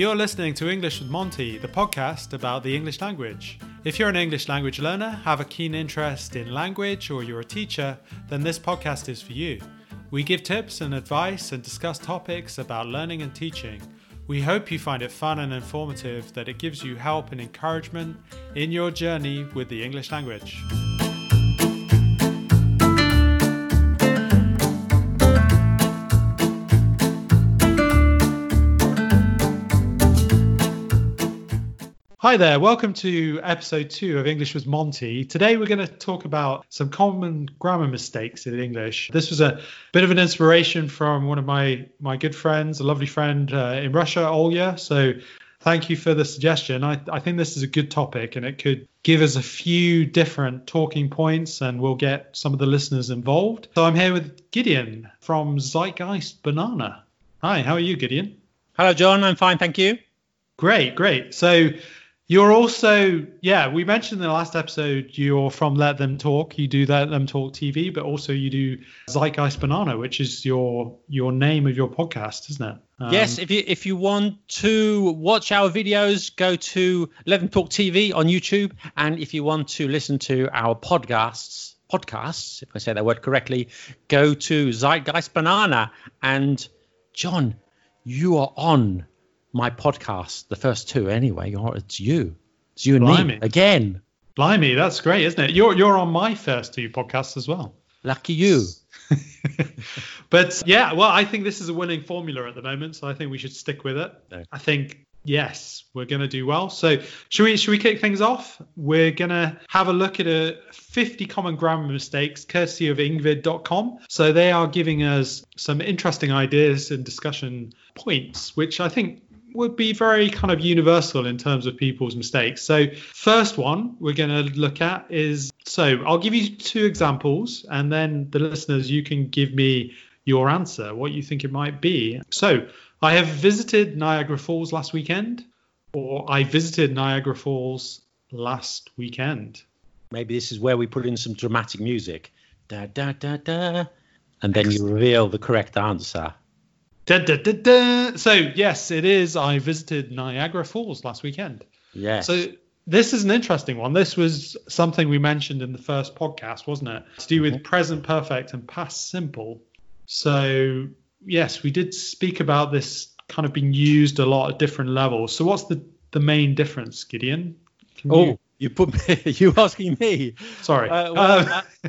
You're listening to English with Monty, the podcast about the English language. If you're an English language learner, have a keen interest in language, or you're a teacher, then this podcast is for you. We give tips and advice and discuss topics about learning and teaching. We hope you find it fun and informative, that it gives you help and encouragement in your journey with the English language. Hi there, welcome to episode two of English with Monty. Today we're going to talk about some common grammar mistakes in English. This was a bit of an inspiration from one of my, my good friends, a lovely friend uh, in Russia, Olya. So thank you for the suggestion. I, I think this is a good topic and it could give us a few different talking points and we'll get some of the listeners involved. So I'm here with Gideon from Zeitgeist Banana. Hi, how are you, Gideon? Hello, John. I'm fine, thank you. Great, great. So you're also, yeah, we mentioned in the last episode you're from Let Them Talk. You do Let Them Talk TV, but also you do Zeitgeist Banana, which is your your name of your podcast, isn't it? Um, yes, if you if you want to watch our videos, go to Let Them Talk TV on YouTube, and if you want to listen to our podcasts, podcasts, if I say that word correctly, go to Zeitgeist Banana. And John, you are on my podcast, the first two anyway. It's you. It's you and Blimey. me again. Blimey, that's great, isn't it? You're you're on my first two podcasts as well. Lucky you. but yeah, well, I think this is a winning formula at the moment, so I think we should stick with it. No. I think yes, we're going to do well. So, should we should we kick things off? We're going to have a look at a 50 common grammar mistakes courtesy of engvid.com. So, they are giving us some interesting ideas and discussion points which I think would be very kind of universal in terms of people's mistakes. So, first one we're going to look at is so I'll give you two examples, and then the listeners, you can give me your answer, what you think it might be. So, I have visited Niagara Falls last weekend, or I visited Niagara Falls last weekend. Maybe this is where we put in some dramatic music. Da da da da. And then you reveal the correct answer. Da, da, da. So yes, it is. I visited Niagara Falls last weekend. Yeah. So this is an interesting one. This was something we mentioned in the first podcast, wasn't it? To do with mm-hmm. present perfect and past simple. So yes, we did speak about this kind of being used a lot at different levels. So what's the the main difference, Gideon? Can oh, you... you put me, you asking me? Sorry. Uh, well, uh,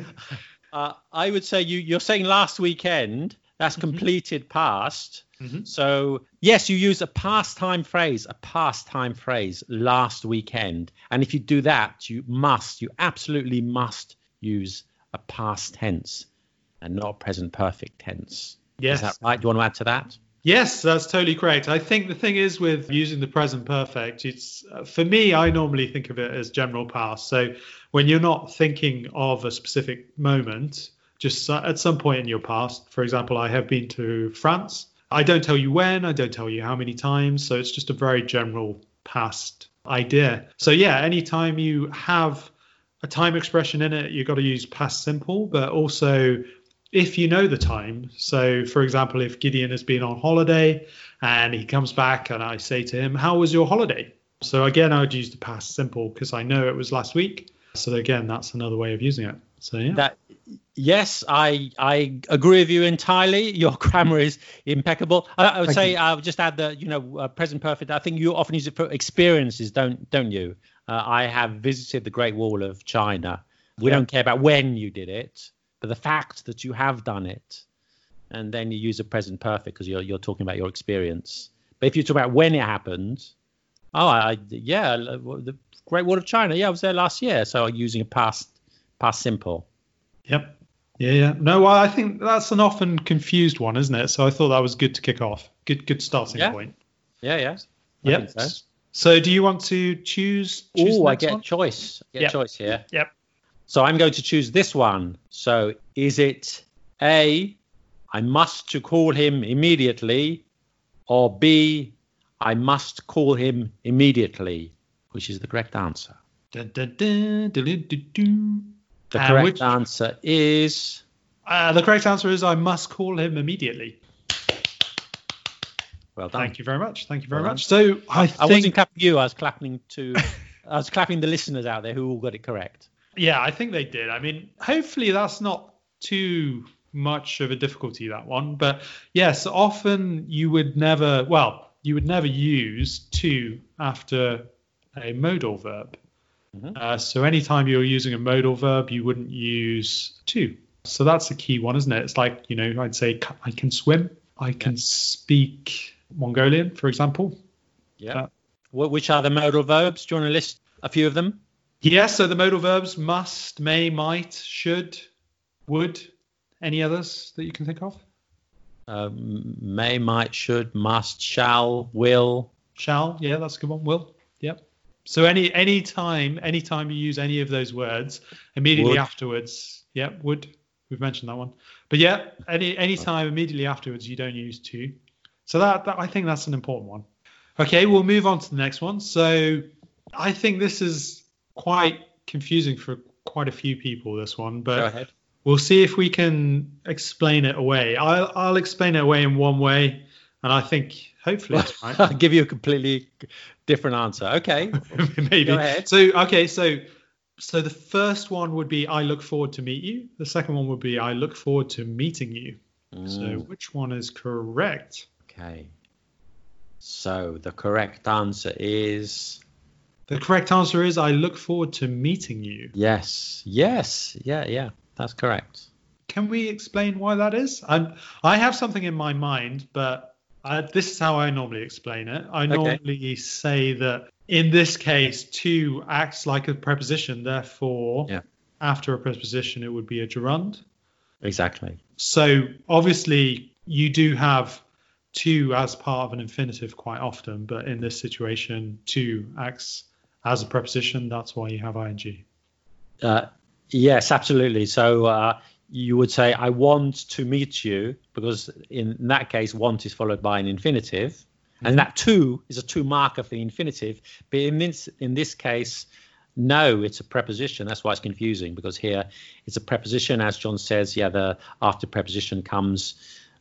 uh, I would say you you're saying last weekend that's mm-hmm. completed past. Mm-hmm. So yes, you use a past time phrase, a past time phrase last weekend. And if you do that, you must, you absolutely must use a past tense and not present perfect tense. Yes. Is that right? Do you want to add to that? Yes, that's totally correct. I think the thing is with using the present perfect, it's uh, for me, I normally think of it as general past. So when you're not thinking of a specific moment, just at some point in your past. For example, I have been to France. I don't tell you when, I don't tell you how many times. So it's just a very general past idea. So, yeah, anytime you have a time expression in it, you've got to use past simple, but also if you know the time. So, for example, if Gideon has been on holiday and he comes back and I say to him, How was your holiday? So, again, I would use the past simple because I know it was last week. So, again, that's another way of using it. So, yeah. That yes, I I agree with you entirely. Your grammar is impeccable. I, I would Thank say you. I would just add that you know uh, present perfect. I think you often use it for experiences, don't don't you? Uh, I have visited the Great Wall of China. We yeah. don't care about when you did it, but the fact that you have done it, and then you use a present perfect because you're you're talking about your experience. But if you talk about when it happened, oh, I, yeah, the Great Wall of China. Yeah, I was there last year, so I'm using a past past simple. Yep. Yeah, yeah. No, well, I think that's an often confused one, isn't it? So I thought that was good to kick off. Good, good starting yeah. point. Yeah, yeah. yep. So. so. do you want to choose? choose oh, I get one? choice. I get yep. choice here. Yep. So I'm going to choose this one. So is it A, I must to call him immediately, or B, I must call him immediately, which is the correct answer. Da, da, da, the uh, correct which, answer is. Uh, the correct answer is I must call him immediately. Well done. Thank you very much. Thank you very Well much. So I think I wasn't clapping you. I was clapping to. I was clapping the listeners out there who all got it correct. Yeah, I think they did. I mean, hopefully that's not too much of a difficulty that one. But yes, often you would never. Well, you would never use to after a modal verb. Mhm. Uh, so anytime you're using a modal verb, you wouldn't use to. So that's a key one, isn't it? It's like you know, I'd say I can swim, I can speak Mongolian, for example. Yeah. Uh, Wh- Which are the modal verbs? Do you want to list a few of them? Yeah, so the modal verbs must, may, might, should, would. Any others that you can think of? Um, may, might, should, must, shall, will. Shall, yeah, that's a good one. Will. So any any time any time you use any of those words, immediately Would. afterwards, yeah, would. We've mentioned that one. But yeah, any any time immediately afterwards you don't use to. So that, that I think that's an important one. Okay, we'll move on to the next one. So I think this is quite confusing for quite a few people. This one, but Go ahead. We'll see if we can explain it away. I'll, I'll explain it away in one way, and I think hopefully it's right. I'll give you a completely different answer. Okay. Maybe. Go ahead. So okay, so so the first one would be I look forward to meet you. The second one would be I look forward to meeting you. So Mm, which one is correct? okay. So the correct answer is The correct answer is I look forward to meeting you. yes. Yes. Yeah. Yeah. That's correct. Can we explain why that is? I'm, I have something in my mind, but I, this is how I normally explain it. I normally say that in this case, to acts like a preposition, therefore, Yeah. after a preposition, it would be a gerund. Exactly. So obviously, you do have to as part of an infinitive quite often, but in this situation, to acts as a preposition. That's why you have ing. Uh, yes, absolutely. So uh, you would say, I want to meet you, because in that case, want is followed by an infinitive. And that to is a to marker for the infinitive. But in this, in this case, no, it's a preposition. That's why it's confusing, because here it's a preposition. As John says, yeah, the after preposition comes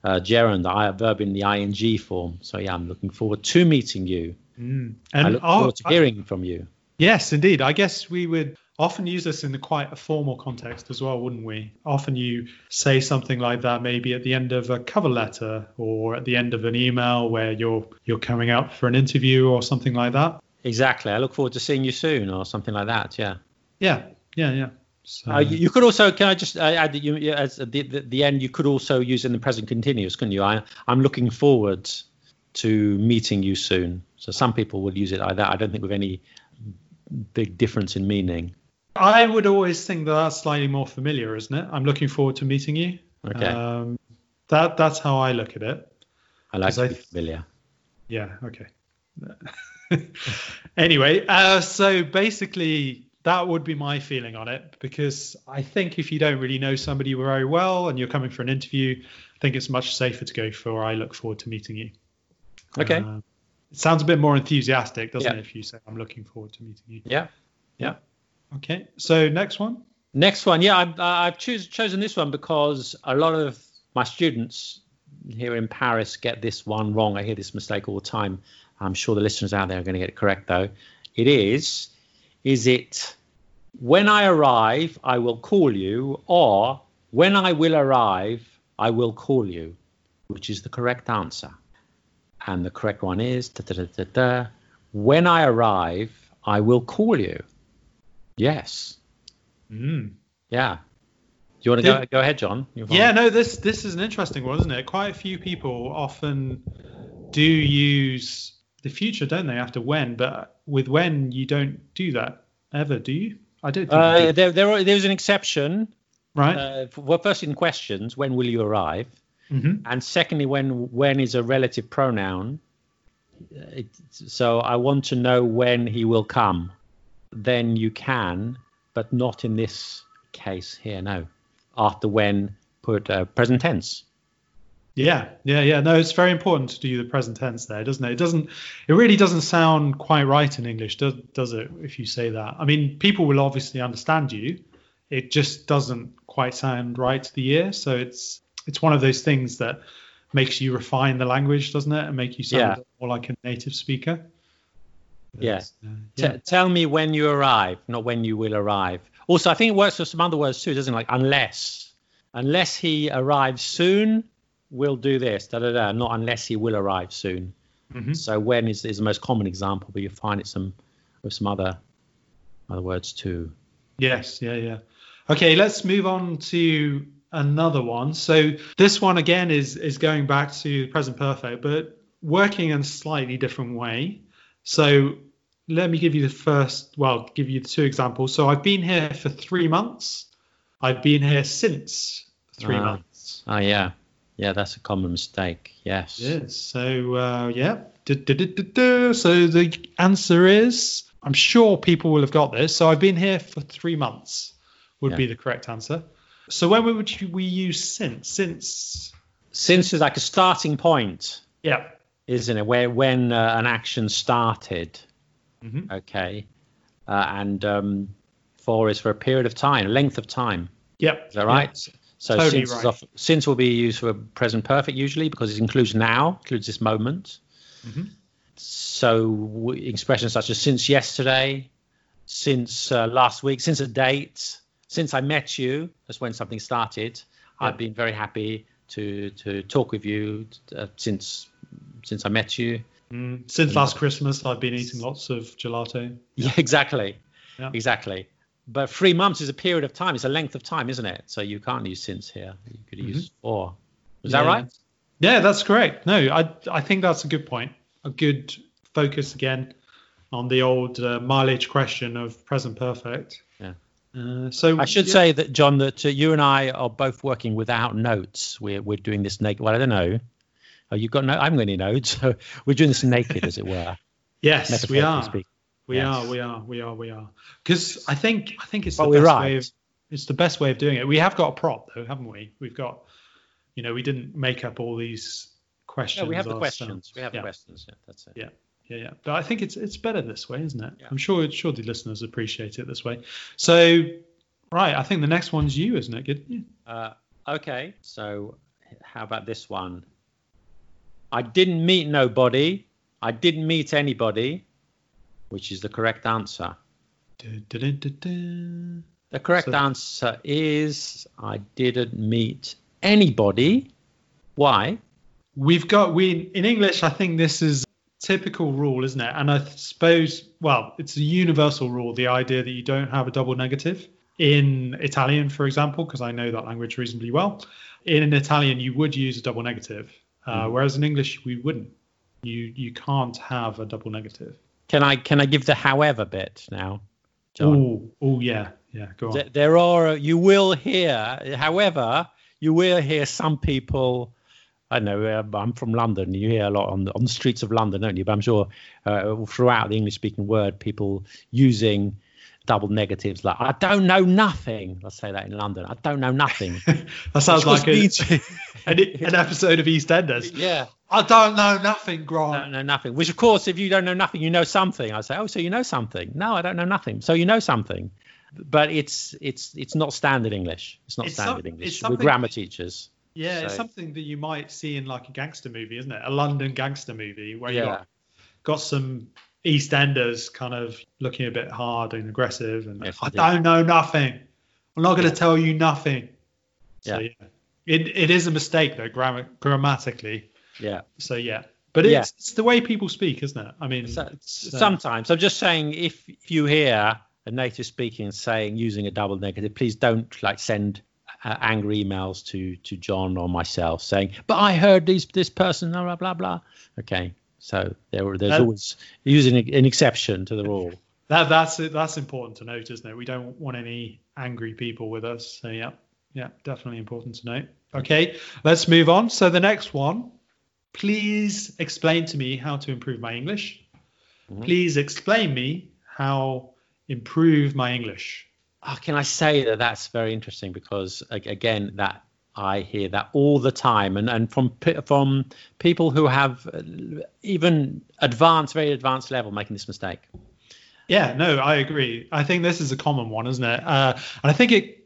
uh, gerund, the I- verb in the ing form. So yeah, I'm looking forward to meeting you. Mm. I And look oh, forward to hearing from you. Yes, indeed. I guess we would often use this in a quite a formal context as well, wouldn't we? Often you say something like that maybe at the end of a cover letter or at the end of an email where you're you're coming out for an interview or something like that. Exactly. I look forward to seeing you soon, or something like that. Yeah. Yeah, yeah, yeah. So, Uh, you, you could also, can I just uh, add that you, as at the, the, the end, you could also use in the present continuous, couldn't you? I, I'm looking forward to meeting you soon. So some people would use it like that. I don't think with any big difference in meaning. I would always think that that's slightly more familiar, isn't it? I'm looking forward to meeting you. Okay. Um, that that's how I look at it. I like I be familiar. Yeah. Okay. anyway, uh, so basically, that would be my feeling on it because I think if you don't really know somebody very well and you're coming for an interview, I think it's much safer to go for I look forward to meeting you. Okay. Uh, it sounds a bit more enthusiastic, doesn't Yeah. it, if you say I'm looking forward to meeting you? Yeah. Yeah. Okay. So next one. Next one. Yeah, I've, uh, I've choose, chosen this one because a lot of my students here in Paris get this one wrong. I hear this mistake all the time. I'm sure the listeners out there are going to get it correct, though. It is, is it when I arrive, I will call you, or when I will arrive, I will call you, which is the correct answer. And the correct one is da, da, da, when I arrive, I will call you. Yes. Mm. Yeah. Do you want to go, Did- go ahead, John? Yeah, no, this this is an interesting one, isn't it? Quite a few people often do use the future, don't they, after when? But with when, you don't do that ever, do you? I don't think Uh, do. there, there, are- there's an exception. right. Uh, well, first in questions, when will you arrive? hmm And secondly, when when is a relative pronoun? Uh, It, so I want to know when he will come. Then you can, but not in this case here. No. After when, put uh, present tense. Yeah, yeah, yeah. No, it's very important to do the present tense there, doesn't it? It doesn't. It really doesn't sound quite right in English, does does it? If you say that, I mean, people will obviously understand you. It just doesn't quite sound right to the ear. So it's it's one of those things that makes you refine the language, doesn't it, and make you sound Yeah. more like a native speaker. Yeah. But, uh, T- tell me when you arrive, not when you will arrive. Also, I think it works for some other words too, doesn't it? Like unless, unless he arrives soon, we'll do this. Da da da. Not unless he will arrive soon. Mhm. So when is, is the most common example, but you find it some with some other other words too. Yes, yeah, yeah. Okay, let's move on to another one. So this one again is is going back to present perfect, but working in a slightly different way. So let me give you the first, well, give you the two examples. So I've been here for three months. I've been here since three Ah. months. Oh yeah, yeah, that's a common mistake. Yes. Yes. So uh, yeah. Du-du-du-du-du. So the answer is, I'm sure people will have got this. So I've been here for three months. Would Yeah. be the correct answer. So when would you, we use since? Since. Since is like a starting point, Yeah. Isn't it? Where when uh, an action started. Mhm. Okay. Uh, and um, for is for a period of time, a length of time. Yep. Is that right? Yeah. So Totally since, right. off, since will be used for present perfect usually because it includes now, includes this moment. Mhm. So w- expressions such as since yesterday, since uh, last week, since a date, since I met you, that's when something started. I've been very happy to to talk with you uh, since since I met you. Mm. Since last Christmas, I've been eating lots of gelato. Yeah, exactly, Yeah. exactly. But three months is a period of time. It's a length of time, isn't it? So you can't use since here. You could use for. Is that Mm-hmm. Right? Yeah, that's correct. No, I I think that's a good point. A good focus again on the old uh, mileage question of present perfect. Yeah. Uh, so I should yeah. say that John, that uh, you and I are both working without notes. We're we're doing this naked. Well, I don't know. Oh, you've got no. I haven't got any notes. So we're doing this naked, as it were. yes, we are. speaking. We Yes. are. We are. We are. We are. Because I think I think it's But the we're best right. way of it's the best way of doing it. We have got a prop though, haven't we? We've got, you know, we didn't make up all these questions. No, we have the ourselves. questions. We have Yeah. the questions. Yeah, that's it. Yeah. Yeah, yeah. But I think it's it's better this way, isn't it? Yeah. I'm sure sure the listeners appreciate it this way. So, right, I think the next one's you, isn't it? Good. Yeah. Uh, okay, so how about this one? I didn't meet nobody. I didn't meet anybody, which is the correct answer. Du-du-du-du-du. The correct So- answer is I didn't meet anybody. Why? We've got we in English. I think this is typical rule, isn't it? And I suppose, well, it's a universal rule. The idea that you don't have a double negative in Italian, for example, because I know that language reasonably well. In Italian, you would use a double negative, uh, whereas in English we wouldn't. You you can't have a double negative. Can I can I give the however bit now? Oh, oh yeah, yeah. Go on. Th- There are you will hear, however, you will hear some people. I know uh, I'm from London. You hear a lot on the, on the streets of London, don't you? But I'm sure uh, throughout the English-speaking world, people using double negatives like "I don't know nothing." Let's say that in London. I don't know nothing. that sounds Which like a, an, an episode of EastEnders. yeah, I don't know nothing, Grant. I don't know nothing. Which, of course, if you don't know nothing, you know something. I say, "Oh, so you know something?" No, I don't know nothing. So you know something, but it's it's it's not standard English. It's not It's standard some- English. We're grammar teachers. Yeah, it's something that you might see in like a gangster movie, isn't it? A London gangster movie where you got, got some EastEnders kind of looking a bit hard and aggressive, and Yes, I don't know nothing. I'm not going to tell you nothing. So Yeah. yeah, it it is a mistake though, grammar grammatically. Yeah. So yeah, but Yeah. it's, it's the way people speak, isn't it? I mean, So, it's, uh, sometimes I'm just saying if if you hear a native speaking saying using a double negative, please don't like send uh, angry emails to to John or myself saying, "But I heard these this person blah blah blah blah." Okay, so there there's That- always using an exception to the rule. That that's that's important to note, isn't it? We don't want any angry people with us. So yeah, yeah, definitely important to note. Okay, let's move on. So the next one, please explain to me how to improve my English. Mhm. Please explain me how improve my English. Oh, can I say that that's very interesting because again that I hear that all the time and and from from people who have uh, even advanced very advanced level making this mistake. Yeah, no, I agree. I think this is a common one, isn't it? Uh, and I think it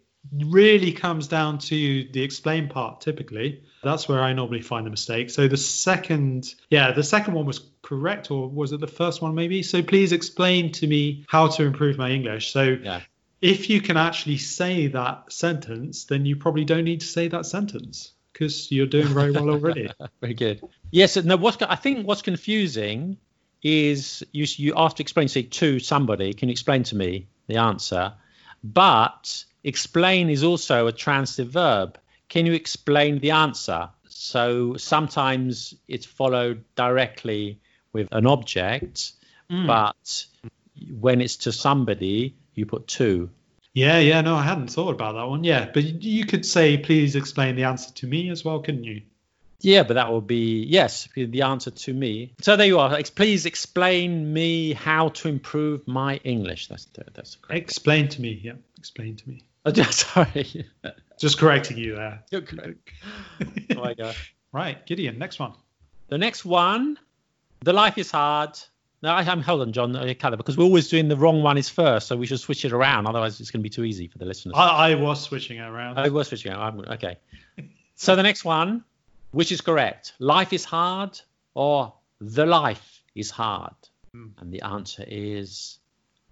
really comes down to the explain part typically. That's where I normally find the mistake. So the second, yeah, the second one was correct, or was it the first one maybe? So please explain to me how to improve my English. So Yeah. If you can actually say that sentence, then you probably don't need to say that sentence because you're doing very well already. Very good. Yes. no. What's I think what's confusing is you you ask to explain say to somebody. Can you explain to me the answer? But explain is also a transitive verb. Can you explain the answer? So sometimes it's followed directly with an object, mm. but when it's to somebody, you put two. Yeah, yeah, no, I hadn't thought about that one. Yeah, but you could say, please explain the answer to me as well, couldn't you? Yeah, but that would be yes, the answer to me. So there you are. Please explain me how to improve my English. That's that's the correct. Explain to me. Yeah, explain to me. Oh, sorry. Just correcting you there. You're correct. Oh my God. right, Gideon, next one. The next one, the life is hard. No, I, I'm hold on, John, uh, Callum, because we're always doing the wrong one is first, so we should switch it around. Otherwise, it's going to be too easy for the listeners. I, I was switching it around. I was switching. I'm, okay. So the next one, which is correct? Life is hard or the life is hard? Hmm. And the answer is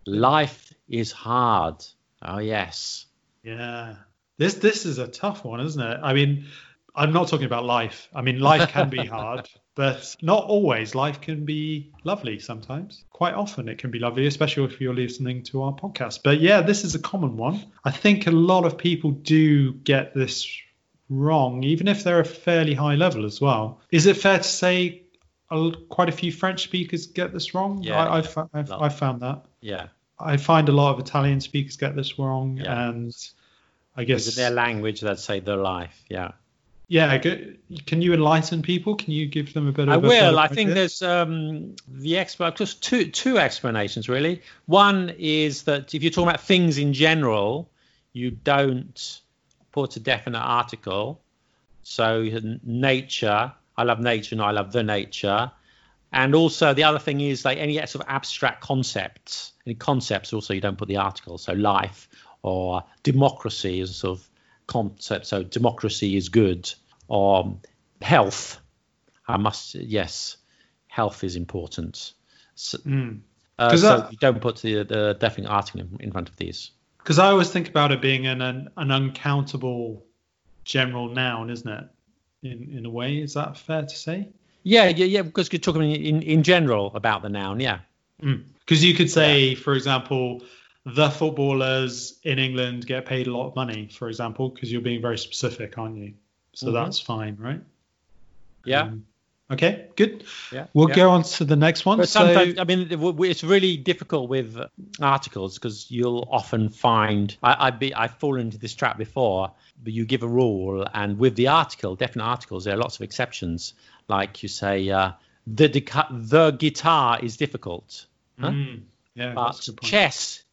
life is hard. Oh yes. Yeah. This this is a tough one, isn't it? I mean, I'm not talking about life. I mean, life can be hard, but not always. Life can be lovely sometimes. Quite often it can be lovely, especially if you're listening to our podcast. But yeah, this is a common one. I think a lot of people do get this wrong, even if they're a fairly high level as well. Is it fair to say a, quite a few French speakers get this wrong? Yeah, I, I've, I've. I've found that. Yeah. I find a lot of Italian speakers get this wrong, Yeah. and I Is guess it their language that say their life? Yeah. Yeah. Can you enlighten people? Can you give them a bit of? I will. I think there's um, the expert just two two explanations really. One is that if you're talking about things in general, you don't put a definite article. So nature, I love nature, and I love the nature. And also the other thing is like any sort of abstract concepts. Any concepts also you don't put the article. So life or democracy is a sort of concept. So democracy is good. Or health. I must yes, health is important. So, Mm. uh, so that- you don't put the, the definite article in, in front of these. Because I always think about it being an, an an uncountable general noun, isn't it? In in a way, is that fair to say? Yeah, yeah, yeah. Because you're talking in, in general about the noun. Yeah. Because you could say, for example, the footballers in England get paid a lot of money, for example, because you're being very specific, aren't you? So Mhm. that's fine, right? Yeah. Um, okay, good. Yeah. We'll yeah. go on to the next one. But So- sometimes, I mean, it's really difficult with articles because you'll often find I, I be I've fallen into this trap before. But you give a rule, and with the article, definite articles, there are lots of exceptions. Like you say, uh, the the guitar is difficult, huh? Mm, yeah, but that's a good point. chess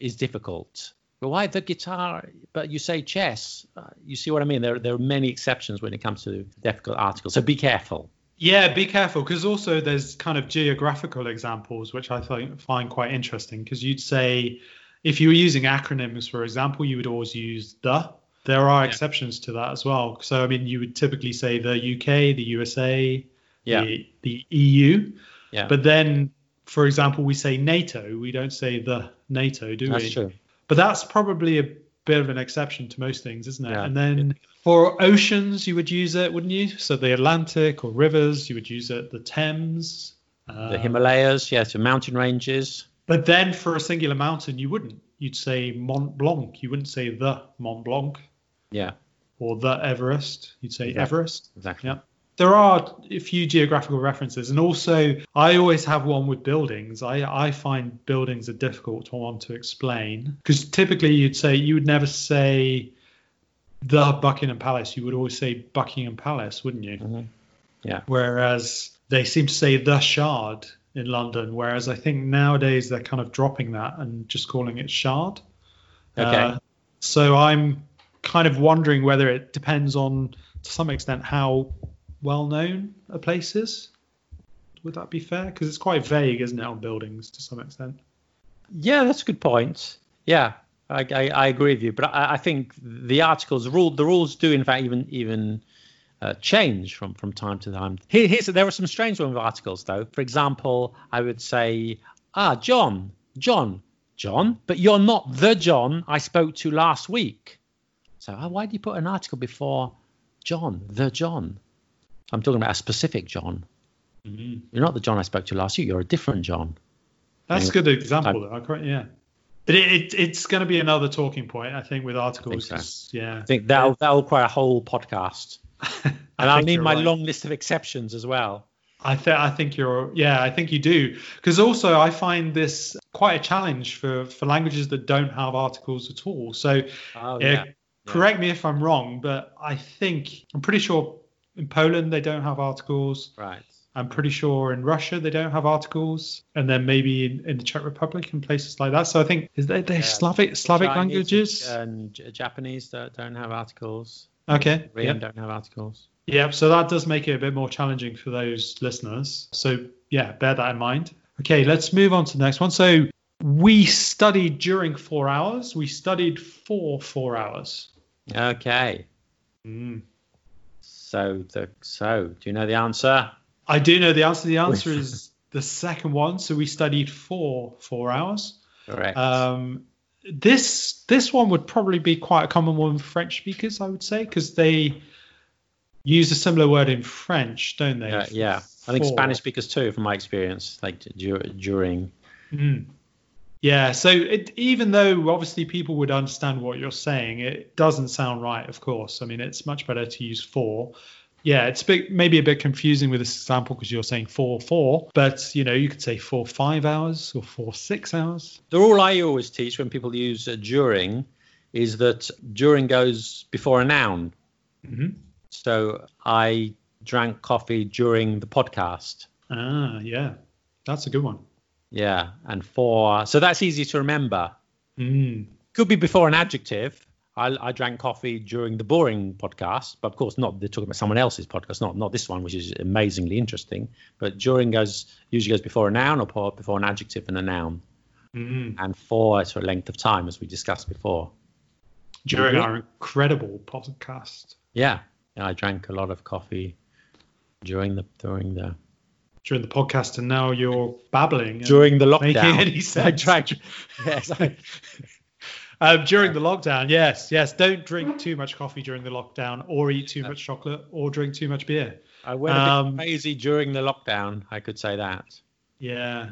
is difficult. But why the guitar? But you say chess. Uh, you see what I mean? There there are many exceptions when it comes to difficult articles. So be careful. Yeah, be careful because also there's kind of geographical examples which I find find quite interesting because you'd say if you were using acronyms, for example, you would always use the. There are Yeah. exceptions to that as well. So I mean, you would typically say the UK, the USA, Yeah. the, the EU. Yeah. But then, for example, we say NATO. We don't say the NATO, do That's we? true. But that's probably a bit of an exception to most things, isn't it? Yeah. And then for oceans, you would use it, wouldn't you? So the Atlantic or rivers, you would use it. The Thames. Uh, The Himalayas, yeah, so mountain ranges. But then for a singular mountain, you wouldn't. You'd say Mont Blanc. You wouldn't say the Mont Blanc Yeah, or the Everest. You'd say Exactly. Everest. exactly. Yeah. There are a few geographical references, and also I always have one with buildings. I, I find buildings are difficult to want to explain because typically you'd say you would never say the Buckingham Palace. You would always say Buckingham Palace, wouldn't you? Mhm. Yeah. Whereas they seem to say the Shard in London. Whereas I think nowadays they're kind of dropping that and just calling it Shard. Okay. Uh, so I'm kind of wondering whether it depends on, to some extent, how well known a place is. Would that be fair? Because it's quite vague, isn't it, on buildings to some extent? Yeah, that's a good point. Yeah. I, I, I, agree with you, but I, I, think the articles, rule, the rules do in fact even even uh, change from from time to time. Here, here's there are some strange ones with articles though. For example, I would say, ah, John, John, John, but you're not the John I spoke to last week. So oh, why do you put an article before John, the John? I'm talking about a specific John. Mm-hmm. You're not the John I spoke to last year. You're a different John. That's a good example, though. Yeah. But it, it, it's going to be another talking point, I think, with articles. I so. Yeah. I think that'll, that'll require a whole podcast. and I'll need my right. long list of exceptions as well. I, th- I think you're, yeah, I think you do. Because also, I find this quite a challenge for, for languages that don't have articles at all. So, oh, yeah. Uh, correct me if I'm wrong, but I think, I'm pretty sure in Poland they don't have articles. Right. I'm pretty sure in Russia they don't have articles, and then maybe in, in the Czech Republic and places like that. So I think is they they yeah, Slavic Slavic Chinese languages and, and Japanese that don't have articles. Okay. Korean yep. don't have articles. Yeah, so that does make it a bit more challenging for those listeners. So yeah, bear that in mind. Okay, let's move on to the next one. So we studied during four hours. We studied for four hours. Okay. Mm. So the so do you know the answer? I do know the answer. The answer is the second one. So we studied for four hours. Correct. Um, this this one would probably be quite a common one for French speakers, I would say, because they use a similar word in French, don't they? Uh, yeah, I think Spanish speakers too, from my experience, like during. Mm. Yeah, so it, even though obviously people would understand what you're saying, it doesn't sound right, of course. I mean, it's much better to use for yeah, it's bit, maybe a bit confusing with this example because you're saying four four, but you know you could say four five hours or four six hours. The rule I always teach when people use uh, during is that during goes before a noun. Mm-hmm. So I drank coffee during the podcast. Ah, yeah, that's a good one. Yeah, and for so that's easy to remember. Mm. Could be before an adjective. I, I, drank coffee during the boring podcast, but of course not. They're talking about someone else's podcast, not not this one, which is amazingly interesting. But during goes usually goes before a noun or before an adjective and a noun, mm-hmm. and for is for a length of time, as we discussed before. During mm-hmm. our incredible podcast. Yeah, yeah, I drank a lot of coffee during the during the during the podcast, and now you're babbling during the lockdown. Making any sense? I yes. I, um, during the lockdown, yes, yes. Don't drink too much coffee during the lockdown, or eat too much chocolate, or drink too much beer. I went a bit crazy during the lockdown. I could say that. Yeah,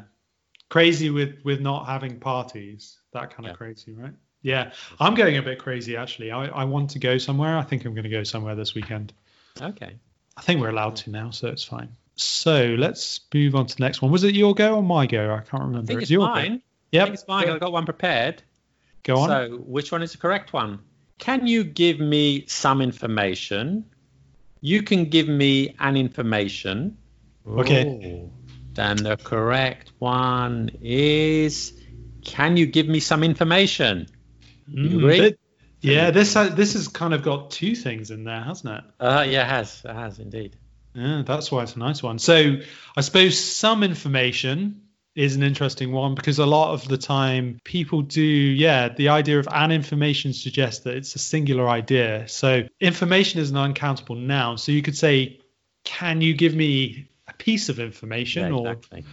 crazy with with not having parties. That kind of crazy, right? Yeah, I'm going a bit crazy actually. I, I want to go somewhere. I think I'm going to go somewhere this weekend. Okay. I think we're allowed to now, so it's fine. So let's move on to the next one. Was it your go or my go? I can't remember. I think it's, it's mine. Yep. it's fine. I've got one prepared. Go on. So, which one is the correct one? Can you give me some information? You can give me an information. Okay. Ooh. Then the correct one is Can you give me some information? You mm, agree? yeah, this has, this has kind of got two things in there, hasn't it? Uh, yeah, it has. It has indeed. Yeah, that's why it's a nice one. So I suppose some information is an interesting one because a lot of the time people do, yeah, the idea of an information suggests that it's a singular idea. So information is an uncountable noun. So you could say, can you give me a piece of information? Yeah, exactly. Or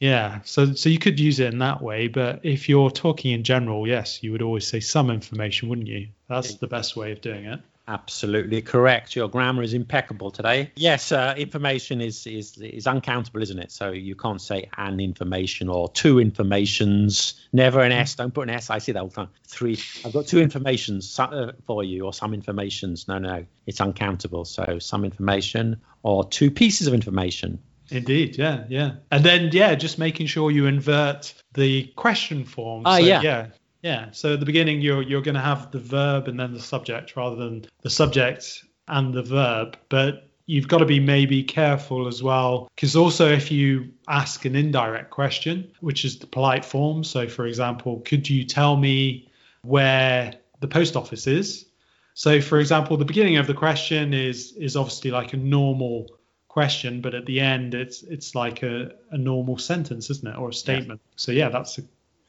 yeah, so so you could use it in that way, but if you're talking in general, yes, you would always say some information, wouldn't you? That's the best way of doing it. Absolutely correct. Your grammar is impeccable today. Yes, uh, information is, is is uncountable, isn't it? So you can't say an information or two informations. Never an S. Don't put an S. I see that all the time. Three. I've got two informations uh, for you, or some informations. No, no, it's uncountable. So some information or two pieces of information. Indeed, yeah, yeah. And then yeah, just making sure you invert the question form. Ah, so, yeah. Yeah, yeah. So at the beginning, you're you're going to have the verb and then the subject rather than the subject and the verb. But you've got to be maybe careful as well because also if you ask an indirect question, which is the polite form. So for example, could you tell me where the post office is? So for example, the beginning of the question is is obviously like a normal question, but at the end it's it's like a, a normal sentence, isn't it, or a statement? Yeah. So yeah, that's a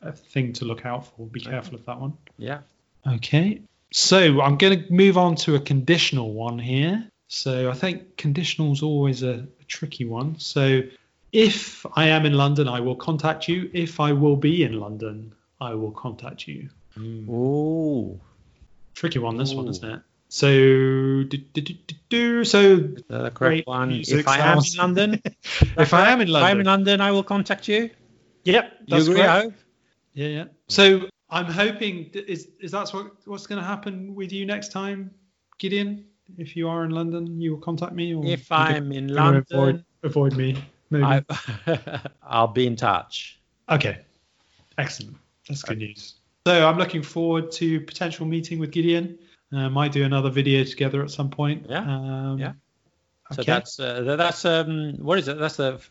a thing to look out for. Be careful of that one. Yeah. Okay. So I'm going to move on to a conditional one here. So I think conditional is always a, a tricky one. So if I am in London, I will contact you. If I will be in London, I will contact you. Hmm. Ooh. Tricky one, this one, isn't it? So, do, do, do, do, do. so The correct Great one. music If I am in. London, if I am in if I am in London, London, I will contact you. yep, You that's agree, I correct. Yeah, yeah. So I'm hoping is is that what what's going to happen with you next time, Gideon? If you are in London, you will contact me. Or If I'm in London, avoid, avoid me. Maybe. I, I'll be in touch. Okay, excellent. That's good news. So I'm looking forward to potential meeting with Gideon. Uh, might do another video together at some point. Yeah, Um, yeah. So okay. that's uh, that's um what is it? That's the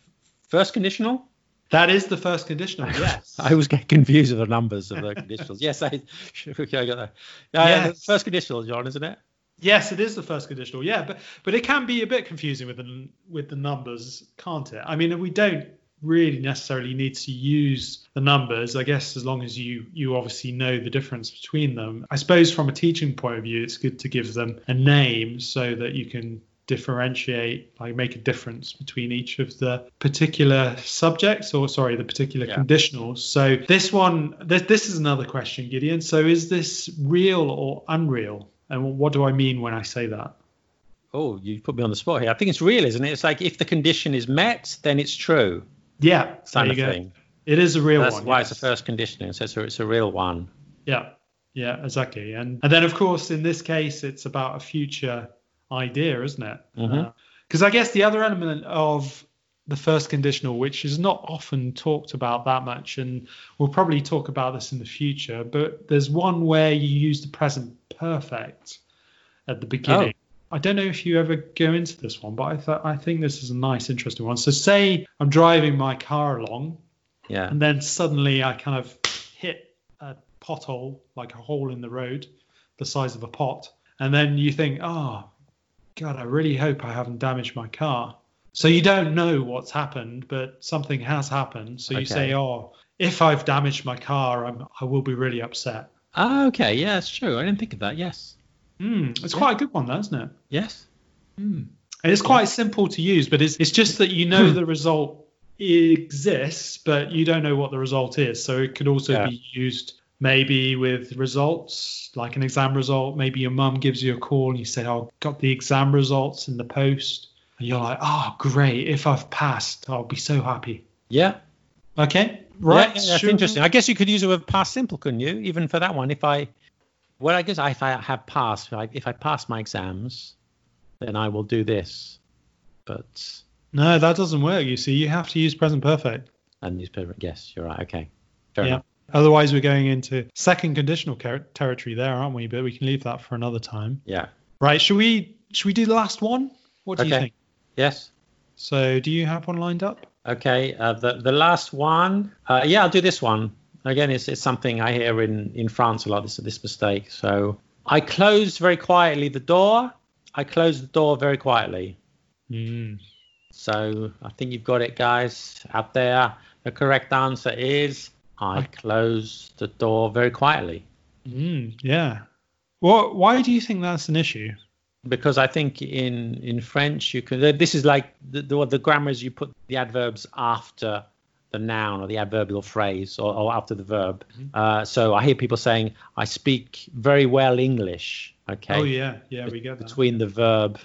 first conditional. That is the first conditional. Yes. I always get confused with the numbers of the conditionals. yes, I, okay, I got that. Yeah, yeah, Yes. first conditional, John, isn't it? Yes, it is the first conditional. Yeah, but but it can be a bit confusing with the with the numbers, can't it? I mean, we don't really necessarily need to use the numbers. I guess as long as you you obviously know the difference between them. I suppose from a teaching point of view, it's good to give them a name so that you can differentiate, like make a difference between each of the particular subjects, or sorry, the particular Yeah. conditionals. So this one, this, this is another question, Gideon. So is this real or unreal? And what do I mean when I say that? Oh, you put me on the spot here. I think it's real, isn't it? It's like if the condition is met, then it's true. Yeah, Kind of go. thing. It is a real That's one. why yes. it's the first conditioning. So it's a, it's a real one. Yeah, yeah, exactly. And and then of course in this case it's about a future idea, isn't it? Mm-hmm. Uh, because I guess the other element of the first conditional, which is not often talked about that much, and we'll probably talk about this in the future, but there's one where you use the present perfect at the beginning. Oh. I don't know if you ever go into this one, but I thought I think this is a nice, interesting one. So say I'm driving my car along Yeah. and then suddenly I kind of hit a pothole, like a hole in the road, the size of a pot, and then you think, oh, God, I really hope I haven't damaged my car. So you don't know what's happened, but something has happened. So you Okay. say, oh, if I've damaged my car, I'm, I will be really upset. Ah, okay. Yeah, it's true. I didn't think of that. Yes. Mm, it's quite a good one, though, isn't it? Yes. And it's quite simple to use, but it's, it's just that you know the result exists, but you don't know what the result is. So it could also Yeah. be used maybe with results, like an exam result. Maybe your mum gives you a call and you say, Oh, got the exam results in the post. And you're like, Oh, great. If I've passed, I'll be so happy. Yeah. Okay. Right. Yeah, that's sure. interesting. I guess you could use it with past simple, couldn't you? Even for that one, if I, well, I guess if I have passed, if I, if I pass my exams, then I will do this. But No, that doesn't work. You see, you have to use present perfect. and newspaper, yes, you're right. Okay, fair Yeah. enough. Otherwise, we're going into second conditional ter- territory there, aren't we? But we can leave that for another time. Yeah. Right. Should we? Should we do the last one? What do you think? Yes. So, do you have one lined up? Okay. Uh, the the last one. Uh, yeah, I'll do this one. Again, it's, it's something I hear in, in France a lot. This this mistake. So I closed very quietly the door. I closed the door very quietly. Mm. So I think you've got it, guys, out there. The correct answer is I I- closed the door very quietly Mm, yeah. Well, why do you think that's an issue? because I think in in French you can. This is like the the, the grammar is you put the adverbs after the noun or the adverbial phrase or, or after the verb. Uh, so I hear people saying I speak very well English. Okay. Oh yeah, yeah, we get that. between the verb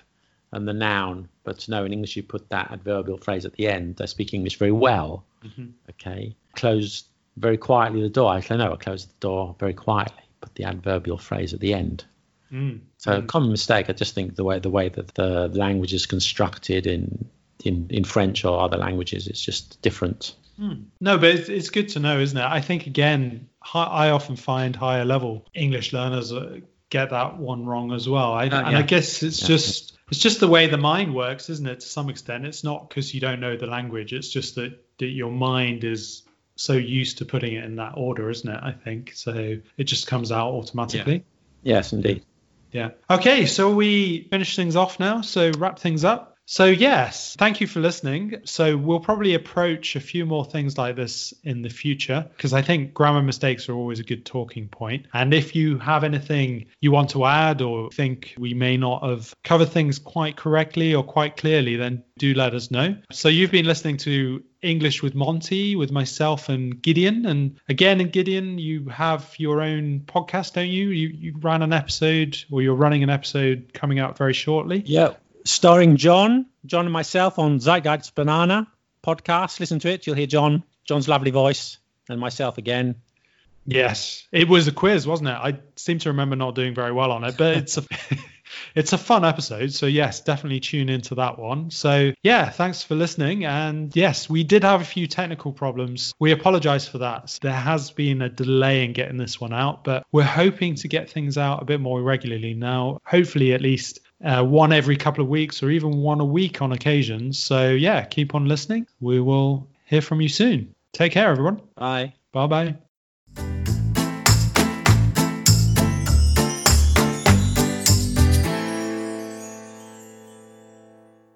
and the noun. But no, in English you put that adverbial phrase at the end. I speak English very well. Mhm. Okay. Closed very quietly the door. Actually, no, I closed the door very quietly. Put the adverbial phrase at the end. Mm. So common mistake. I just think the way the way that the language is constructed in in in French or other languages, it's just different. No, but it's, it's good to know, isn't it? I think again, hi, I often find higher level English learners uh, get that one wrong as well. I, Oh, and. I guess it's Yeah. just it's just the way the mind works, isn't it? To some extent, it's not because you don't know the language. It's just that, that your mind is so used to putting it in that order, isn't it? I think so. It just comes out automatically. Yes, indeed. Yeah. Okay, so we finish things off now. So wrap things up. So, yes, thank you for listening. So, we'll probably approach a few more things like this in the future because I think grammar mistakes are always a good talking point. And if you have anything you want to add or think we may not have covered things quite correctly or quite clearly, then do let us know. So, you've been listening to English with Monty, with myself and Gideon. And again, in Gideon, you have your own podcast, don't you? You, you ran an episode or you're running an episode coming out very shortly. Yeah, starring John, John and myself on Zeitgeist Banana podcast. Listen to it. You'll hear John, John's lovely voice, and myself again. Yes, it was a quiz, wasn't it? I seem to remember not doing very well on it, but it's a it's a fun episode. So yes, definitely tune into that one. So yeah, thanks for listening. And yes, we did have a few technical problems. We apologize for that. There has been a delay in getting this one out, but we're hoping to get things out a bit more regularly now. Hopefully, at least uh, one every couple of weeks or even one a week on occasions. So, yeah, keep on listening. We will hear from you soon. Take care, everyone. Bye. Bye bye.